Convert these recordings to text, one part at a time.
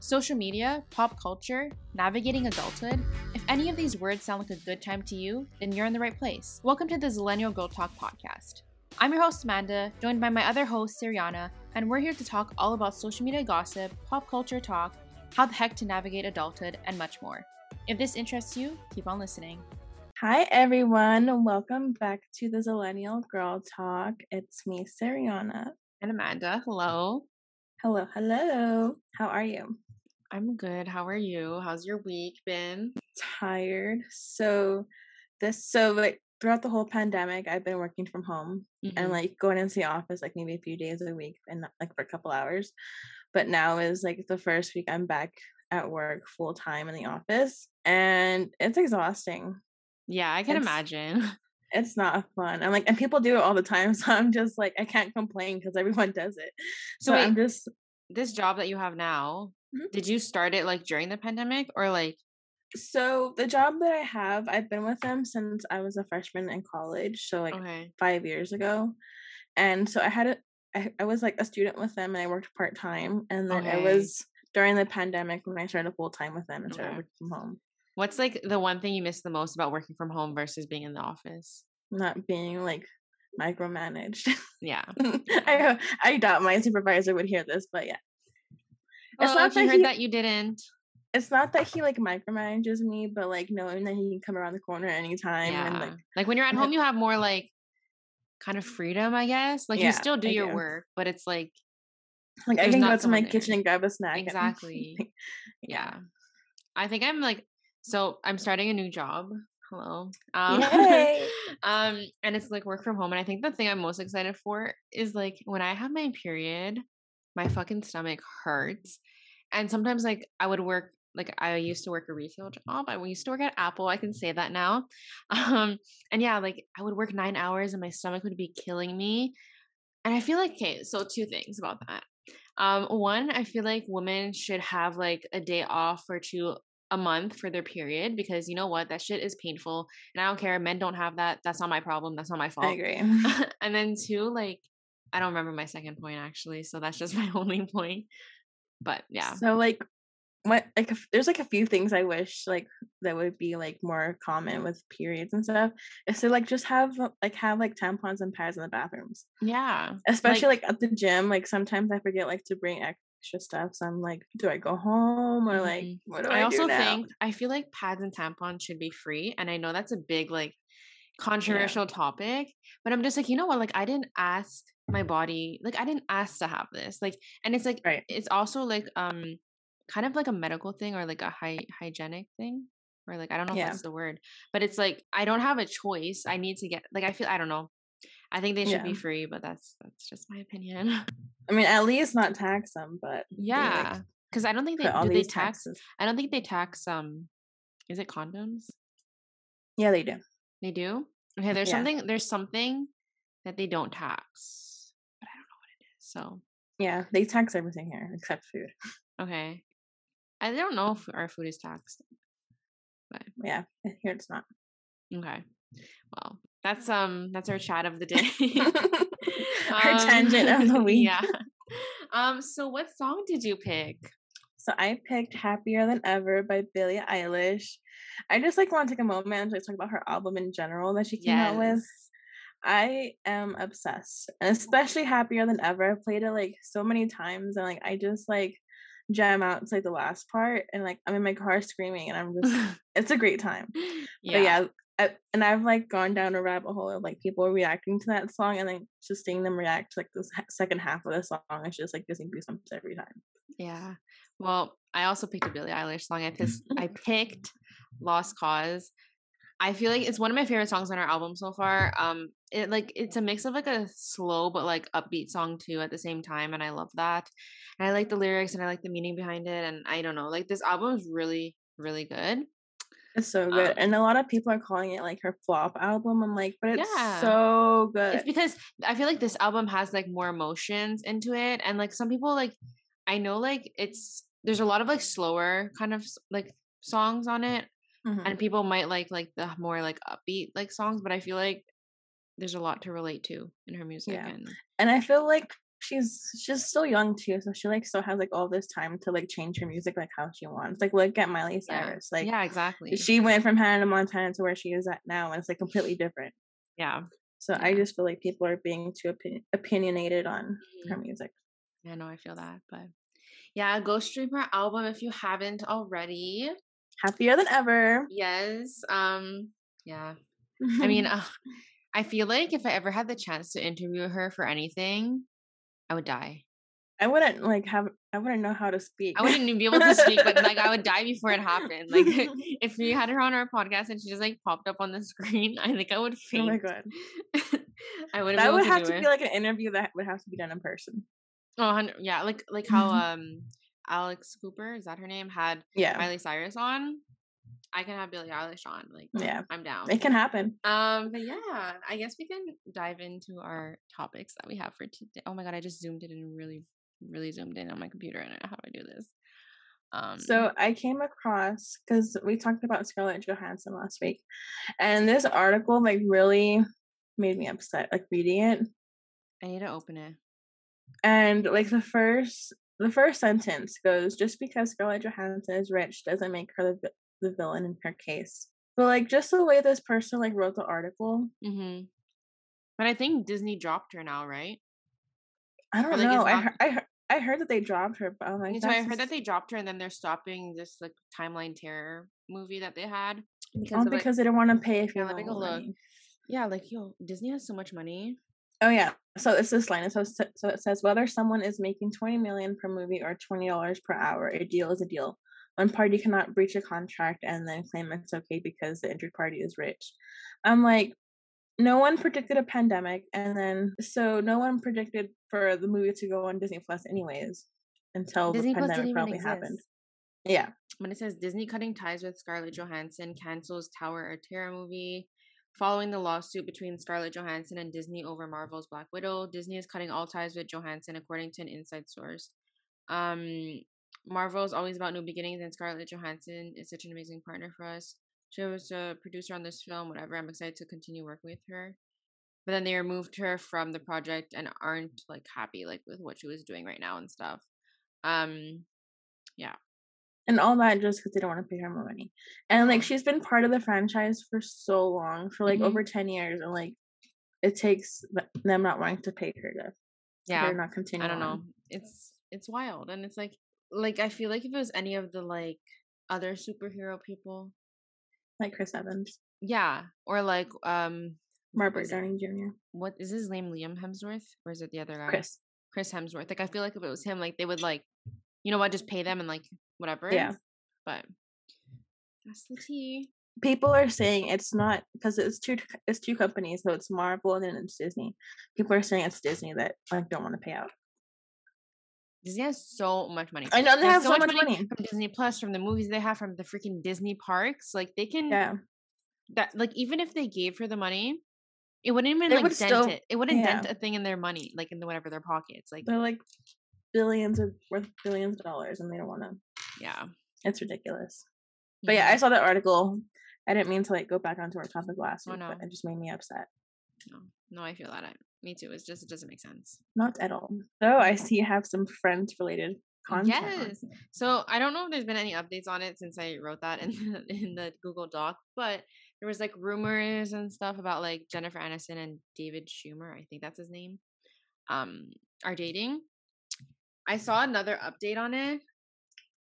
social media, pop culture, navigating adulthood. If any of these words sound like a good time to you, then you're in the right place. Welcome to the Zillennial Girl Talk podcast. I'm your host, Amanda, joined by my other host, Siriana, and we're here to talk all about social media gossip, pop culture talk, how the heck to navigate adulthood, and much more. If this interests you, keep on listening. Hi, everyone. Welcome back to the Zillennial Girl Talk. It's me, Siriana. And Amanda. Hello. Hello, hello. How are you? I'm good. How are you? How's your week been? Tired. So, this, so like throughout the whole pandemic, I've been working from home mm-hmm. and like going into the office like maybe a few days a week and like for a couple hours. But now is like the first week I'm back at work full time in the office and it's exhausting. Yeah, I can it's, imagine. It's not fun. I'm like, and people do it all the time. So I'm just like, I can't complain because everyone does it. So, so wait, I'm just. This job that you have now, mm-hmm. did you start it like during the pandemic or like? So the job that I have, I've been with them since I was a freshman in college. So like okay. five years ago. And so I had a, I, I was like a student with them and I worked part time. And then okay. it was during the pandemic when I started full time with them and started okay. working from home. What's like the one thing you miss the most about working from home versus being in the office? Not being like micromanaged. Yeah. I I doubt my supervisor would hear this, but yeah. It's not that you heard he, that you didn't. It's not that he like micromanages me, but like knowing that he can come around the corner anytime yeah. and like like when you're at home you have more like kind of freedom, I guess. Like yeah, you still do I your do. work, but it's like like I can go to my there. kitchen and grab a snack. Exactly. yeah. I think I'm like so I'm starting a new job. Hello. Um, um, and it's like work from home. And I think the thing I'm most excited for is like when I have my period, my fucking stomach hurts. And sometimes like I would work like I used to work a retail job. I used to work at Apple. I can say that now. Um, and yeah, like I would work nine hours and my stomach would be killing me. And I feel like okay, so two things about that. Um, one, I feel like women should have like a day off or two a month for their period because you know what that shit is painful and i don't care men don't have that that's not my problem that's not my fault i agree and then two like i don't remember my second point actually so that's just my only point but yeah so like what like there's like a few things i wish like that would be like more common with periods and stuff is to like just have like have like tampons and pads in the bathrooms yeah especially like, like at the gym like sometimes i forget like to bring extra stuff. So I'm like, do I go home or like mm-hmm. what do I, I also think I feel like pads and tampons should be free. And I know that's a big like controversial yeah. topic, but I'm just like, you know what? Like I didn't ask my body, like I didn't ask to have this. Like and it's like right. it's also like um kind of like a medical thing or like a high hygienic thing. Or like I don't know yeah. if that's the word. But it's like I don't have a choice. I need to get like I feel I don't know. I think they should yeah. be free, but that's that's just my opinion. I mean, at least not tax them, but yeah, because like, I don't think they do they tax. Taxes. I don't think they tax. Um, is it condoms? Yeah, they do. They do. Okay, there's yeah. something. There's something that they don't tax, but I don't know what it is. So yeah, they tax everything here except food. Okay, I don't know if our food is taxed, but yeah, here it's not. Okay, well, that's um that's our chat of the day. our um, tangent of the week. Yeah. Um, so what song did you pick? So I picked Happier Than Ever by Billie Eilish. I just like want to take a moment to talk about her album in general that she came yes. out with. I am obsessed, and especially Happier Than Ever. I've played it like so many times, and like I just like jam out to like the last part, and like I'm in my car screaming, and I'm just it's a great time. Yeah. But yeah, I, and I've like gone down a rabbit hole of like people reacting to that song and then just seeing them react to like the second half of the song. It's just like gives me goosebumps every time. Yeah. Well, I also picked a Billie Eilish song. I picked I picked Lost Cause. I feel like it's one of my favorite songs on her album so far. Um, it like it's a mix of like a slow but like upbeat song too at the same time, and I love that. And I like the lyrics and I like the meaning behind it, and I don't know, like this album is really really good. It's so good. Um, and a lot of people are calling it like her flop album. I'm like, but it's yeah. so good. It's because I feel like this album has like more emotions into it. And like some people like I know like it's there's a lot of like slower kind of like songs on it. Mm-hmm. And people might like like the more like upbeat like songs, but I feel like there's a lot to relate to in her music yeah. and and I feel like she's she's still young too, so she like still has like all this time to like change her music like how she wants. Like look at Miley Cyrus. Yeah. Like yeah, exactly. She went from Hannah Montana to where she is at now, and it's like completely different. Yeah. So yeah. I just feel like people are being too opin- opinionated on mm-hmm. her music. Yeah, no, I feel that, but yeah, go stream her album if you haven't already. Happier than ever. Yes. Um. Yeah. I mean, uh, I feel like if I ever had the chance to interview her for anything, I would die. I wouldn't like have I wouldn't know how to speak. I wouldn't even be able to speak, but like I would die before it happened. Like if we had her on our podcast and she just like popped up on the screen, I think I would faint. Oh my god. I would That would to have to it. be like an interview that would have to be done in person. Oh, yeah, like like how um Alex Cooper, is that her name, had yeah. Miley Cyrus on. I can have Billie Eilish on. Like, yeah, I'm down. It can happen. Um, but yeah, I guess we can dive into our topics that we have for today. Oh my god, I just zoomed in really, really zoomed in on my computer, and I know how I do this. Um, so I came across because we talked about Scarlett Johansson last week, and this article like really made me upset. Like reading it, I need to open it. And like the first, the first sentence goes, "Just because Scarlett Johansson is rich doesn't make her the the villain in her case. But like just the way this person like wrote the article. Mm-hmm. But I think Disney dropped her now, right? I don't like, know. I heard, I heard I heard that they dropped her, but I'm like, so I heard that they dropped her, and then they're stopping this like timeline terror movie that they had because, oh, because like, they don't want to pay if you yeah, go look. Yeah, like yo, Disney has so much money. Oh yeah, so it's this line. So so it says whether someone is making twenty million per movie or twenty dollars per hour, a deal is a deal. One party cannot breach a contract and then claim it's okay because the injured party is rich. I'm like, no one predicted a pandemic, and then so no one predicted for the movie to go on Disney Plus anyways until Disney the pandemic probably happened. Yeah. When it says Disney cutting ties with Scarlett Johansson cancels Tower of Terror movie. Following the lawsuit between Scarlett Johansson and Disney over Marvel's Black Widow, Disney is cutting all ties with Johansson, according to an inside source. Um, Marvel is always about new beginnings, and Scarlett Johansson is such an amazing partner for us. She was a producer on this film, whatever. I'm excited to continue working with her. But then they removed her from the project and aren't like happy like with what she was doing right now and stuff. Um, yeah. And all that just because they don't want to pay her more money. And like she's been part of the franchise for so long, for like mm-hmm. over ten years, and like it takes them not wanting to pay her to yeah they're not continuing. I don't know. It's it's wild, and it's like like I feel like if it was any of the like other superhero people, like Chris Evans, yeah, or like um Robert Downey Jr. What is his name? Liam Hemsworth, or is it the other guy? Chris. Chris Hemsworth. Like I feel like if it was him, like they would like, you know what, just pay them and like whatever. Yeah. But that's the tea. People are saying it's not because it's two it's two companies, so it's Marvel and then it's Disney. People are saying it's Disney that like don't want to pay out. Disney has so much money. I know they, they have, have, so, much, much money. money. from Disney Plus, from the movies they have, from the freaking Disney parks. Like they can, yeah. That like even if they gave her the money, it wouldn't even they like dent still, it. It wouldn't yeah. dent a thing in their money, like in the whatever their pockets. Like they're like billions of worth billions of dollars, and they don't want to. Yeah, it's ridiculous. Mm-hmm. But yeah, I saw that article. I didn't mean to like go back onto our topic last oh, week, no. but it just made me upset. No, no, I feel that. I, me too. It's just it doesn't make sense. Not at all. So I see you have some friends related content. Yes. So I don't know if there's been any updates on it since I wrote that in the, in the Google Doc, but there was like rumors and stuff about like Jennifer Aniston and David Schwimmer, I think that's his name, um, are dating. I saw another update on it,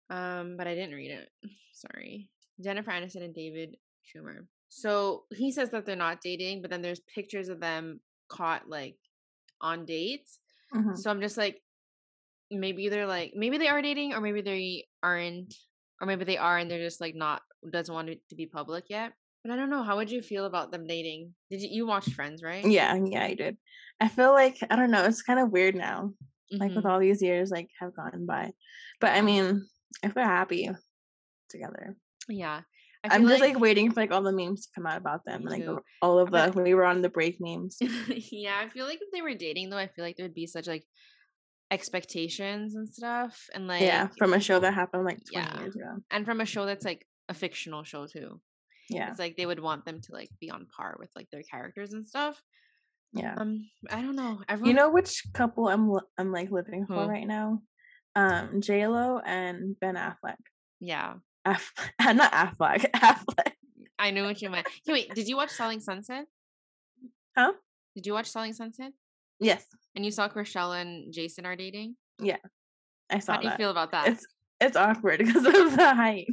um, but I didn't read it. Sorry. Jennifer Aniston and David Schwimmer. So he says that they're not dating, but then there's pictures of them caught like on dates. Mm-hmm. So I'm just like, maybe they're like, maybe they are dating, or maybe they aren't, or maybe they are and they're just like not doesn't want it to be public yet. But I don't know. How would you feel about them dating? Did you you watch Friends, right? Yeah, yeah, I did. I feel like I don't know. It's kind of weird now, mm-hmm. like with mm-hmm. all these years like have gone by. But I mean, if they're happy together, yeah. I'm just like, like, waiting for like all the memes to come out about them, like all of the when we were on the break memes. yeah, I feel like if they were dating though, I feel like there would be such like expectations and stuff, and like yeah, from a show that happened like 20 yeah. years ago, and from a show that's like a fictional show too. Yeah, it's like they would want them to like be on par with like their characters and stuff. Yeah. Um, I don't know. Everyone... You know which couple I'm I'm like living for right now? Um, J Lo and Ben Affleck. Yeah. Aff- not Affleck. Affleck. I know what you meant. Hey, wait, did you watch Selling Sunset? Huh? Did you watch Selling Sunset? Yes. And you saw Chrishell and Jason are dating? Yeah. I saw How do you feel about that? It's it's awkward because of the height.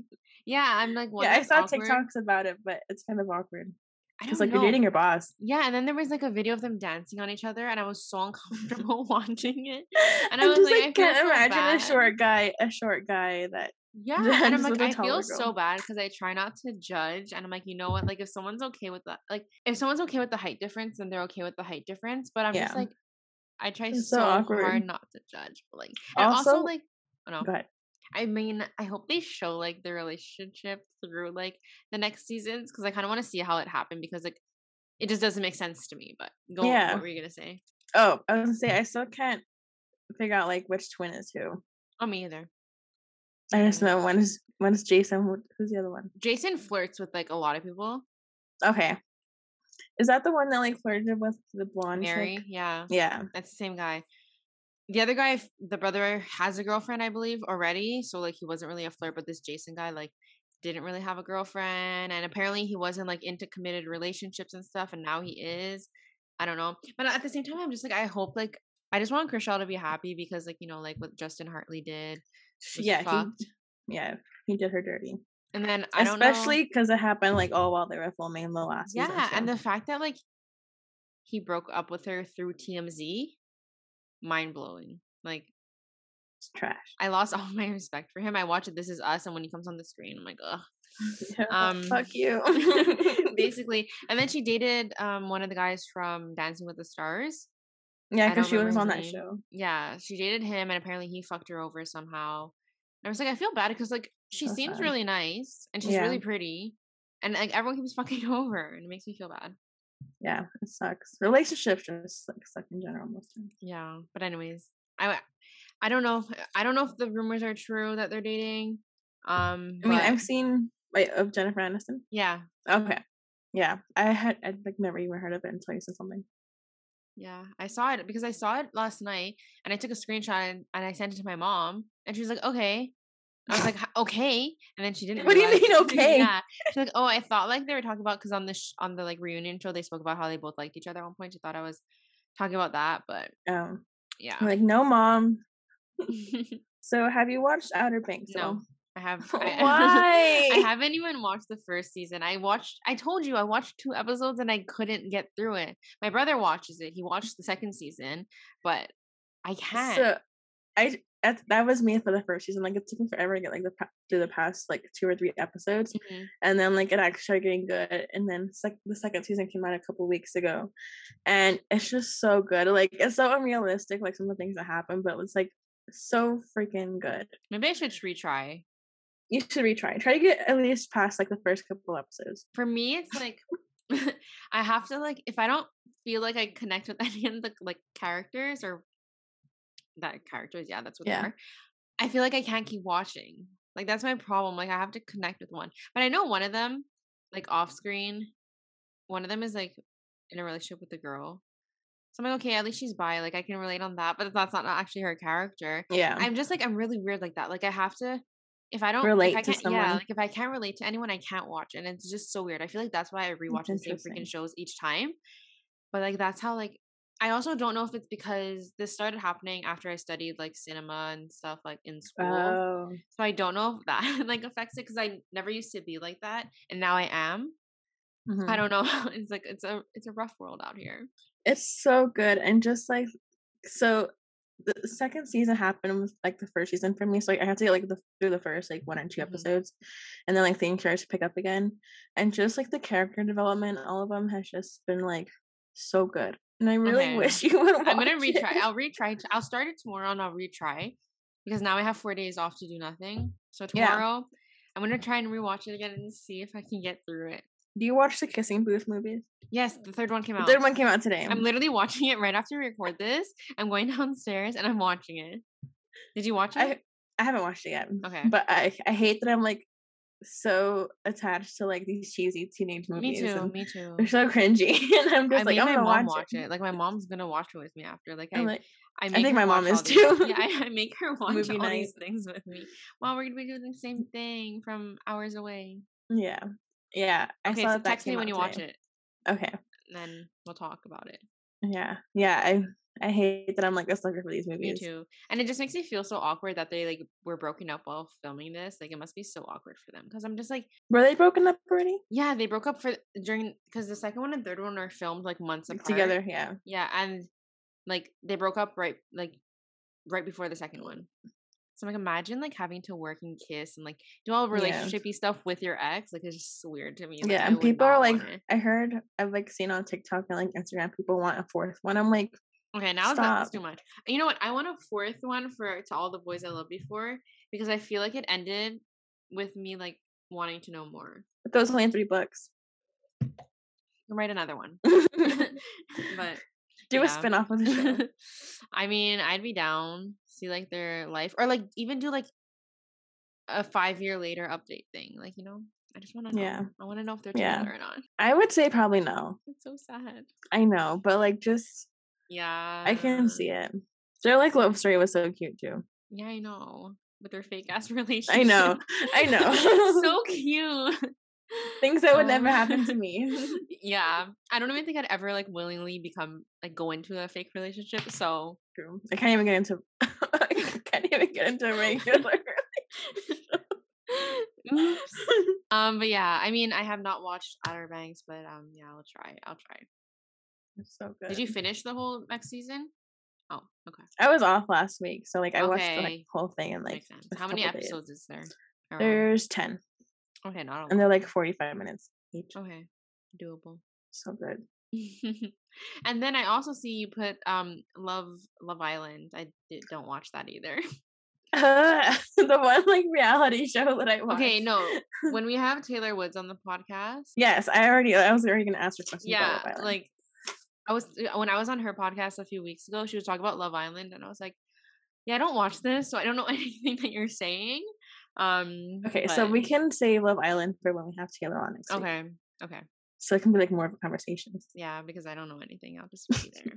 Yeah, I'm like, yeah, I saw awkward? TikToks about it, but it's kind of awkward. It's like know. you're dating your boss. Yeah, and then there was like a video of them dancing on each other, and I was so uncomfortable watching it. And I was just, like, I can't imagine so a short guy, a short guy that. Yeah, and I'm like, I feel girl. so bad because I try not to judge, and I'm like, you know what? Like, if someone's okay with that, like, if someone's okay with the height difference, then they're okay with the height difference. But I'm yeah. just like, I try so, so hard not to judge. But like, also, also like, oh no, go ahead. I mean, I hope they show like the relationship through like the next seasons because I kind of want to see how it happened because like it just doesn't make sense to me. But go. Yeah. What were you gonna say? Oh, I was gonna say I still can't figure out like which twin is who. Oh, me either. I just mm. know one is one is Jason. Who's the other one? Jason flirts with like a lot of people. Okay. Is that the one that like flirted with the blonde? Mary, chick? yeah. Yeah. That's the same guy the other guy, the brother has a girlfriend, I believe, already. So like he wasn't really a flirt, but this Jason guy like didn't really have a girlfriend, and apparently he wasn't like into committed relationships and stuff, and now he mm-hmm. is. I don't know, but at the same time, I'm just like I hope like I just want Chrishell to be happy because like you know like what Justin Hartley did. Yeah, he, yeah, he did her dirty. And then I especially because it happened like all while they were filming the last. Yeah, and the fact that like he broke up with her through TMZ mind blowing. Like it's trash. I lost all my respect for him. I watch it. This is us, and when he comes on the screen, I'm like, ugh. Yeah, um, fuck you. basically, and then she dated um one of the guys from Dancing with the Stars. Yeah, because she was on that show. Yeah, she dated him, and apparently he fucked her over somehow. And I was like, I feel bad because like she so seems sad. really nice and she's yeah. really pretty, and like everyone keeps fucking over, and it makes me feel bad yeah, it sucks. Relationships just like suck in general most times. Yeah, but anyways, I I don't know. I don't know if the rumors are true that they're dating. Um, I mean, I've seen wait of Jennifer Aniston. Yeah. Okay. Yeah, I had I like never even heard of it until you said something. Yeah, I saw it because I saw it last night and I took a screenshot and, and I sent it to my mom and she was like, "Okay." I was like, okay, and then she didn't. What do you mean, okay? Yeah, she's like, oh, I thought like they were talking about because on the sh- on the like reunion show they spoke about how they both liked each other at one point. She thought I was talking about that, but oh, yeah, I'm like no, mom. so, have you watched Outer Banks? No, I have. I, Why? I haven't even watched the first season. I watched. I told you I watched two episodes and I couldn't get through it. My brother watches it. He watched the second season, but I can't. So, I that that was me for the first season. Like it took me forever to get like the through the past like two or three episodes, mm-hmm. and then like it actually started getting good. And then sec- the second season came out a couple weeks ago, and it's just so good. Like it's so unrealistic, like some of the things that happen, but it's like so freaking good. Maybe I should retry. You should retry. Try to get at least past like the first couple episodes. For me, it's like I have to like if I don't feel like I connect with any of the like characters or that characters, yeah, that's what yeah. they are. I feel like I can't mm. keep watching. Like that's my problem. Like I have to connect with one. But I know one of them, like off screen, one of them is like in a relationship with a girl. So I'm like, okay, at least she's bi. Like I can relate on that, but that's not actually her character. Yeah. I'm just like I'm really weird like that. Like I have to if I don't relate I to someone. Yeah, like if I can't relate to anyone, I can't watch. And it's just so weird. I feel like that's why I rewatch the same freaking shows each time. But like that's how like I also don't know if it's because this started happening after I studied like cinema and stuff like in school. Oh. So I don't know if that like affects it because I never used to be like that, and now I am. Mm-hmm. I don't know. It's like it's a it's a rough world out here. It's so good, and just like so, the second season happened with like the first season for me. So like I had to get like the through the first like one or 2 mm-hmm. episodes, and then like things started to pick up again, and just like the character development, all of them has just been like so good. And I really okay. wish you would. I'm gonna retry. It. I'll retry. I'll start it tomorrow and I'll retry because now I have four days off to do nothing. So tomorrow, yeah. I'm gonna try and rewatch it again and see if I can get through it. Do you watch the Kissing Booth movies? Yes, the third one came out. The third one came out today. I'm literally watching it right after we record this. I'm going downstairs and I'm watching it. Did you watch it? I, I haven't watched it yet. Okay. But I I hate that I'm like so attached to like these cheesy teenage movies. Me too. Me too. They're so cringy, and I'm just I like, I'm gonna watch, watch it. it. Like my mom's gonna watch it with me after. Like I, like, I, I think my mom is these, too. yeah, I, I, make her watch Movie all night. these things with me. Well, we're gonna be doing the same thing from hours away. Yeah, yeah. I okay, so text me when you today. watch it. Okay. And then we'll talk about it. Yeah, yeah. I I hate that I'm like a sucker for these movies. Me too. And it just makes me feel so awkward that they like were broken up while filming this. Like it must be so awkward for them because I'm just like, were they broken up already? Yeah, they broke up for during because the second one and third one are filmed like months apart together. Yeah, yeah, and like they broke up right like right before the second one. So like imagine like having to work and kiss and like do all relationshipy yeah. stuff with your ex. Like it's just weird to me. Like, yeah, and people are like I heard I've like seen on TikTok and like Instagram people want a fourth one. I'm like Okay, now Stop. that's too much. You know what? I want a fourth one for to all the boys I loved before because I feel like it ended with me like wanting to know more. But those only three books. Write another one. but do yeah. a spin-off of the show. I mean, I'd be down. See like their life or like even do like a five year later update thing. Like, you know, I just want to know. Yeah. I want to know if they're together yeah. or not. I would say probably no. It's so sad. I know, but like just yeah. I can see it. Their like love story was so cute too. Yeah, I know. With their fake ass relationship. I know. I know. so cute. Things that would um, never happen to me. yeah. I don't even think I'd ever like willingly become like go into a fake relationship. So true. I can't even get into I can't even get into a regular um, but yeah, I mean, I have not watched Outer Banks, but um, yeah, I'll try. I'll try. It's so good. Did you finish the whole next season? Oh, okay. I was off last week, so like I okay. watched the like, whole thing in like. How many episodes days. is there? There's ten. Okay, not. And they're like forty-five minutes each. Okay, doable. So good. and then I also see you put um Love Love Island. I did, don't watch that either. Uh, the one like reality show that I watch. Okay, no. When we have Taylor Woods on the podcast. Yes, I already. I was already gonna ask her questions. Yeah, like I was uh, when I was on her podcast a few weeks ago, she was talking about Love Island, and I was like, "Yeah, I don't watch this, so I don't know anything that you're saying." Um. Okay, but... so we can save Love Island for when we have Taylor on next Okay. Week. Okay. So it can be like more of a conversation. Yeah, because I don't know anything. I'll just be there.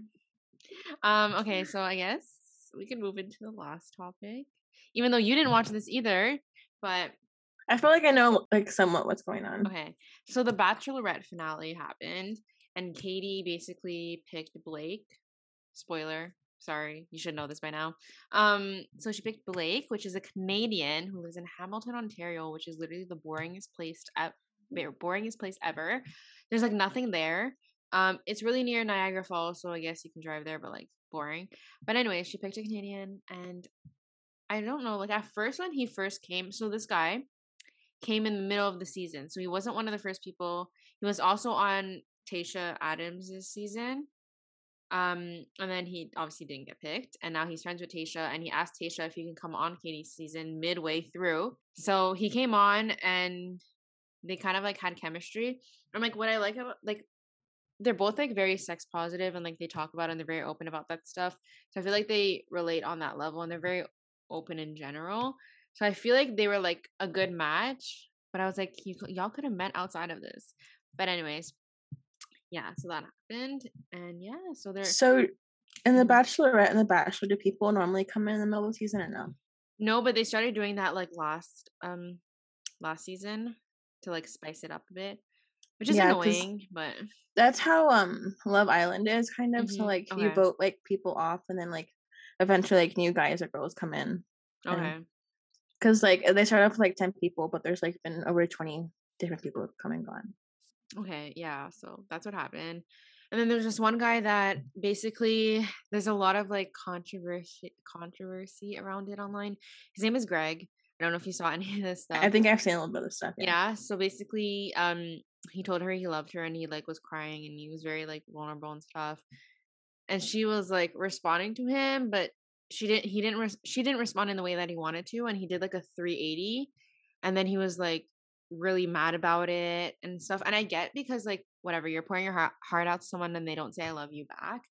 um. Okay, so I guess we can move into the last topic, even though you didn't watch this either, but I feel like I know like somewhat what's going on. Okay. So the Bachelorette finale happened and Katie basically picked Blake. Spoiler, sorry, you should know this by now. Um, so she picked Blake, which is a Canadian who lives in Hamilton, Ontario, which is literally the boringest place at boringest place ever. There's like nothing there. Um, it's really near Niagara Falls, so I guess you can drive there, but like boring. But anyway, she picked a Canadian, and I don't know. Like at first, when he first came, so this guy came in the middle of the season, so he wasn't one of the first people. He was also on Tayshia Adams' this season. Um, and then he obviously didn't get picked, and now he's friends with Tayshia, and he asked Tayshia if he can come on Katie's season midway through. So he came on, and they kind of like had chemistry. I'm like, what I like about like they're both like very sex positive and like they talk about it and they're very open about that stuff. So I feel like they relate on that level and they're very open in general. So I feel like they were like a good match. But I was like, y'all could have met outside of this. But anyways, yeah, so that happened, and yeah, so there. So, in the Bachelorette and the Bachelor, do people normally come in, in the middle of the season or no? No, but they started doing that like last um last season to like spice it up a bit, which is yeah, annoying. But that's how um Love Island is kind of. Mm-hmm. So like okay. you vote like people off, and then like eventually like new guys or girls come in. Okay. Because like they start off with like ten people, but there's like been over twenty different people come and gone. Okay, yeah. So that's what happened. And then there's this one guy that basically there's a lot of like controversy controversy around it online. His name is Greg. I don't know if you saw any of this stuff. I think I've seen a little bit of stuff. Yeah. yeah. So basically, um, he told her he loved her and he like was crying and he was very like vulnerable and stuff. And she was like responding to him, but she didn't. He didn't. Res- she didn't respond in the way that he wanted to, and he did like a 380. And then he was like, really mad about it and stuff. And I get because like whatever, you're pouring your heart out to someone and they don't say I love you back.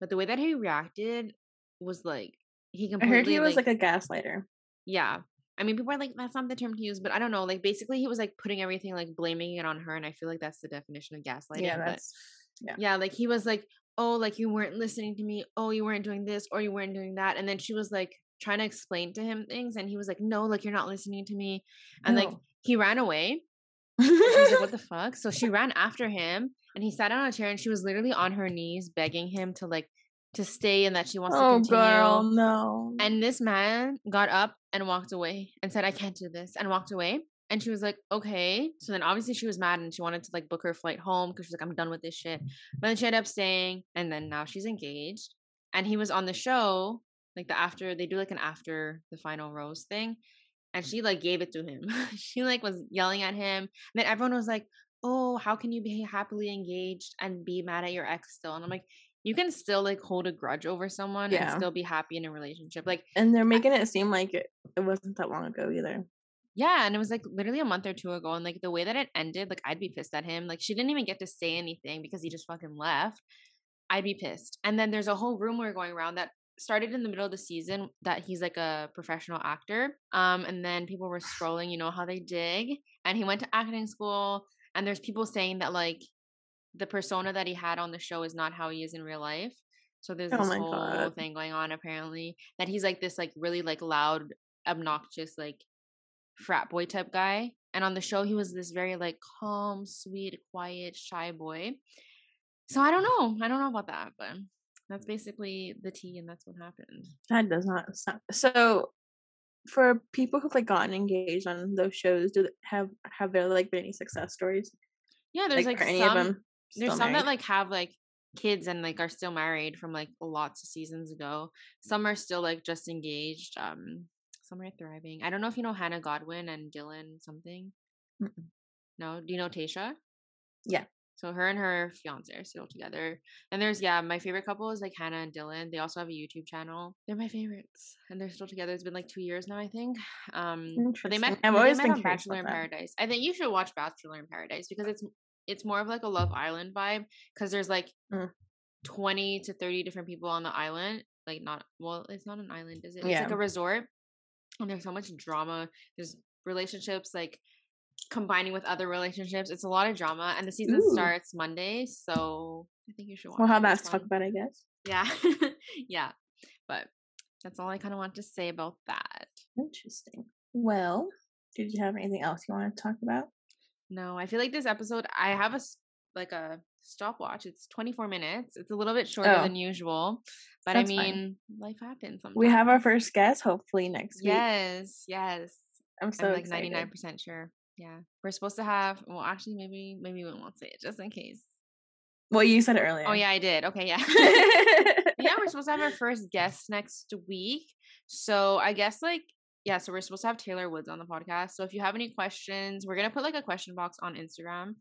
But the way that he reacted was like he completely. I heard he was like, like a gaslighter. Yeah, I mean, people are like, that's not the term to use, but I don't know. Like, basically, he was like putting everything, like blaming it on her, and I feel like that's the definition of gaslighting. Yeah, that's but, yeah. yeah, like he was like, oh, like you weren't listening to me. Oh, you weren't doing this, or you weren't doing that, and then she was like trying to explain to him things, and he was like, no, like you're not listening to me, and no. like he ran away. she was like, what the fuck? So she ran after him, and he sat on a chair, and she was literally on her knees begging him to like to stay and that she wants oh, to continue. Oh girl, no. And this man got up and walked away and said, I can't do this, and walked away. And she was like, okay. So then obviously she was mad and she wanted to like book her flight home because she's like, I'm done with this shit. But then she ended up staying and then now she's engaged. And he was on the show, like the after, they do like an after the final rose thing. And mm. she like gave it to him. she like was yelling at him. And then everyone was like, oh, how can you be happily engaged and be mad at your ex still? And I'm like, you can still like hold a grudge over someone yeah. and still be happy in a relationship. Like, and they're making it seem like it, it wasn't that long ago either. Yeah, and it was like literally a month or two ago, and like the way that it ended, like I'd be pissed at him. Like she didn't even get to say anything because he just fucking left. I'd be pissed. And then there's a whole rumor going around that started in the middle of the season that he's like a professional actor. Um, and then people were scrolling, you know how they dig, and he went to acting school. And there's people saying that like the persona that he had on the show is not how he is in real life. So there's oh this oh whole God. thing going on apparently that he's like this like really like loud, obnoxious like frat boy type guy. And on the show he was this very like calm, sweet, quiet, shy boy. So I don't know. I don't know about that, but that's basically the tea and that's what happened. That does not sound so for people who've like gotten engaged on those shows, do have have there like been any success stories? Yeah, there's like, like any some, of them there's some married. that like have like kids and like are still married from like lots of seasons ago. Some are still like just engaged. Um, some are thriving. I don't know if you know Hannah Godwin and Dylan something. Mm-mm. No, do you know Tayshia? Yeah. So her and her fiance are still together. And there's yeah, my favorite couple is like Hannah and Dylan. They also have a YouTube channel. They're my favorites, and they're still together. It's been like two years now, I think. Um, but they met. I've always been Bachelor in Paradise. I think you should watch Bachelor in Paradise because it's it's more of like a Love Island vibe because there's like mm. 20 to 30 different people on the island. Like not well, it's not an island, is it? Yeah. It's like a resort. And there's so much drama. There's relationships like combining with other relationships. It's a lot of drama. And the season Ooh. starts Monday, so I think you should watch We'll have that to talk about, I guess. Yeah. yeah. But that's all I kind of want to say about that. Interesting. Well, did you have anything else you want to talk about? No, I feel like this episode I have a like a stopwatch. It's 24 minutes. It's a little bit shorter oh. than usual, but That's I mean, fine. life happens. Sometimes. We have our first guest hopefully next week. Yes, yes. I'm so I'm like 99% sure. Yeah, we're supposed to have. Well, actually, maybe maybe we won't say it just in case. Well, you said it oh, earlier. Oh yeah, I did. Okay, yeah. yeah, we're supposed to have our first guest next week. So I guess like yeah, so we're supposed to have Taylor Woods on the podcast. So if you have any questions, we're gonna put like a question box on Instagram.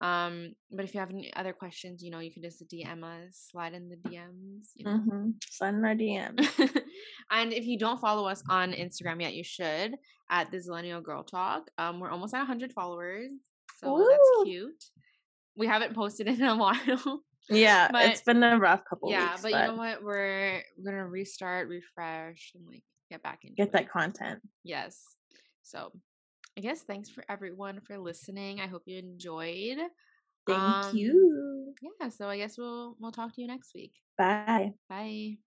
Um, but if you have any other questions, you know, you can just DM us, slide in the DMs, you know. Mm-hmm. Slide in our DMs. and if you don't follow us on Instagram yet, you should at the Zillennial Girl Talk. Um, we're almost at 100 followers, so Ooh. that's cute. We haven't posted in a while. Yeah, but, it's been a rough couple. Yeah, weeks, but, but you know what? We're we're gonna restart, refresh, and like get back in get that content. Yes. So I guess thanks for everyone for listening. I hope you enjoyed. Thank um, you. Yeah, so I guess we'll we'll talk to you next week. Bye. Bye.